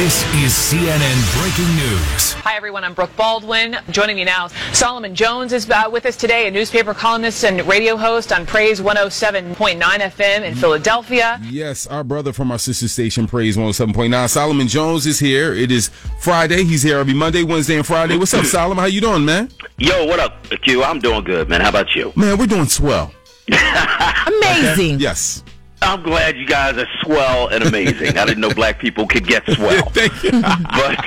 This is CNN Breaking News. Hi, everyone. I'm Brooke Baldwin. Joining me now, Solomon Jones is uh, with us today, a newspaper columnist and radio host on Praise 107.9 FM in Philadelphia. Yes, our brother from our sister station, Praise 107.9. Solomon Jones is here. It is Friday. He's here every Monday, Wednesday, and Friday. What's up, Solomon? How you doing, man? Yo, what up, Q? I'm doing good, man. How about you? Man, we're doing swell. Amazing. Yes. I'm glad you guys are swell and amazing. I didn't know black people could get swell. Thank you. But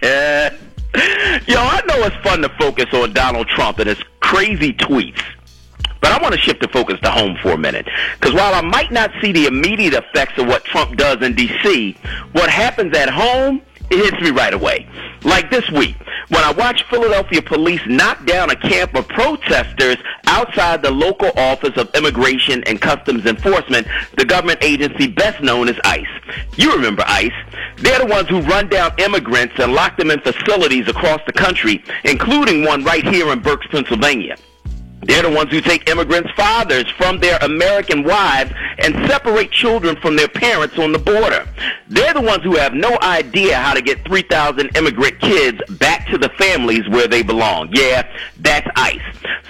yo, I know it's fun to focus on Donald Trump and his crazy tweets. But I want to shift the focus to home for a minute. Because while I might not see the immediate effects of what Trump does in D.C., what happens at home, it hits me right away. Like this week, when I watched Philadelphia police knock down a camp of protesters outside the local Office of Immigration and Customs Enforcement, the government agency best known as ICE. You remember ICE. They're the ones who run down immigrants and lock them in facilities across the country, including one right here in Berks, Pennsylvania. They're the ones who take immigrants' fathers from their American wives and separate children from their parents on the border. They're the ones who have no idea how to get 3,000 immigrant kids back to the families where they belong. Yeah, that's ICE.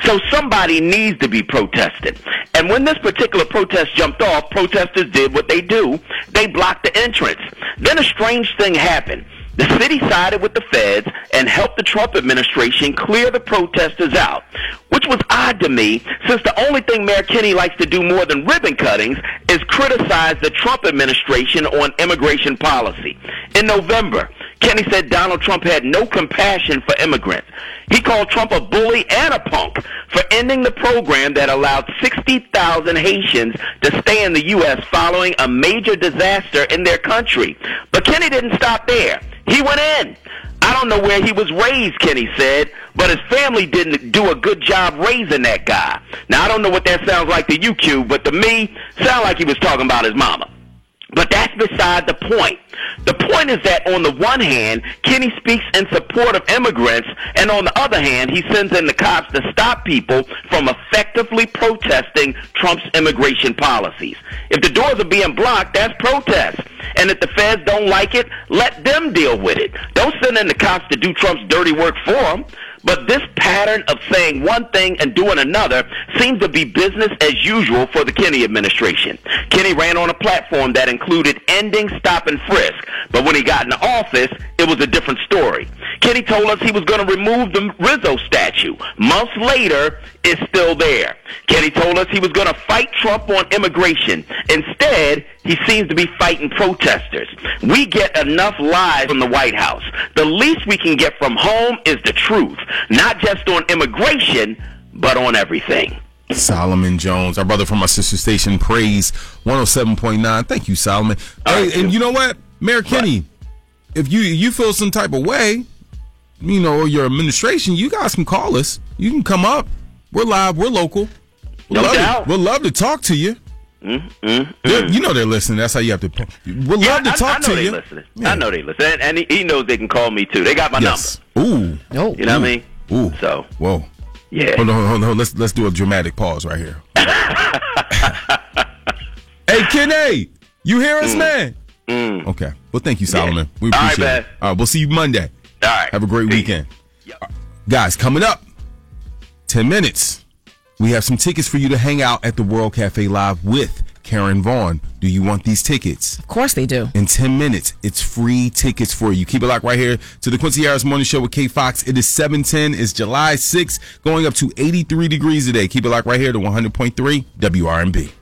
So somebody needs to be protested. And when this particular protest jumped off, protesters did what they do. They blocked the entrance. Then a strange thing happened. The city sided with the feds and helped the Trump administration clear the protesters out, which was odd to me since the only thing Mayor Kenney likes to do more than ribbon cuttings is criticize the Trump administration on immigration policy. In November, Kenney said Donald Trump had no compassion for immigrants. He called Trump a bully and a punk for ending the program that allowed 60,000 Haitians to stay in the U.S. following a major disaster in their country. But Kenney didn't stop there. He went in. I don't know where he was raised, Kenney said, but his family didn't do a good job raising that guy. Now, I don't know what that sounds like to you, Q, but to me, sound like he was talking about his mama. But that's beside the point. The point is that on the one hand, Kenney speaks in support of immigrants, and on the other hand, he sends in the cops to stop people from effectively protesting Trump's immigration policies. If the doors are being blocked, that's protest. And if the feds don't like it, let them deal with it. Don't send in the cops to do Trump's dirty work for him. But this pattern of saying one thing and doing another seems to be business as usual for the Kenney administration. Kenney ran on a platform that included ending stop and frisk, but when he got into office, it was a different story. Kenney told us he was going to remove the Rizzo statue. Months later, it's still there. Kenney told us he was going to fight Trump on immigration. Instead, he seems to be fighting protesters. We get enough lies from the White House. The least we can get from home is the truth, not just on immigration, but on everything. Solomon Jones, our brother from our sister station, Praise 107.9. Thank you, Solomon. Hey, and you know what? Mayor Kenney, if you you feel some type of way, you know, or your administration, you guys can call us. You can come up. We're live. We're local. We'd No love doubt. To, we'd love to talk to you. Mm-hmm. They're- You know they're listening. That's how you have to. We'd Yeah, love to I, talk I know to they you. listening. Yeah. I know they listen, and, and he, he knows they can call me too. They got my Yes. Ooh. Oh. You know what I mean? Ooh. So Whoa. Yeah. Hold on, hold on, hold on. Let's let's do a dramatic pause right here. hey, Kenney, you hear us, man? Okay. Well, thank you, Solomon. We Mm. All right, appreciate it. All right, we'll see you Monday. All right. Have a great Peace. weekend. Guys, coming up, 10 minutes. We have some tickets for you to hang out at the World Cafe Live with Karen Vaughn. Do you want these tickets? Of course they do. In 10 minutes, it's free tickets for you. Keep it locked right here to the Quincy Harris Morning Show with K Fox. It is 710. It's July 6th, going up to 83 degrees today. Keep it locked right here to 100.3 WRNB.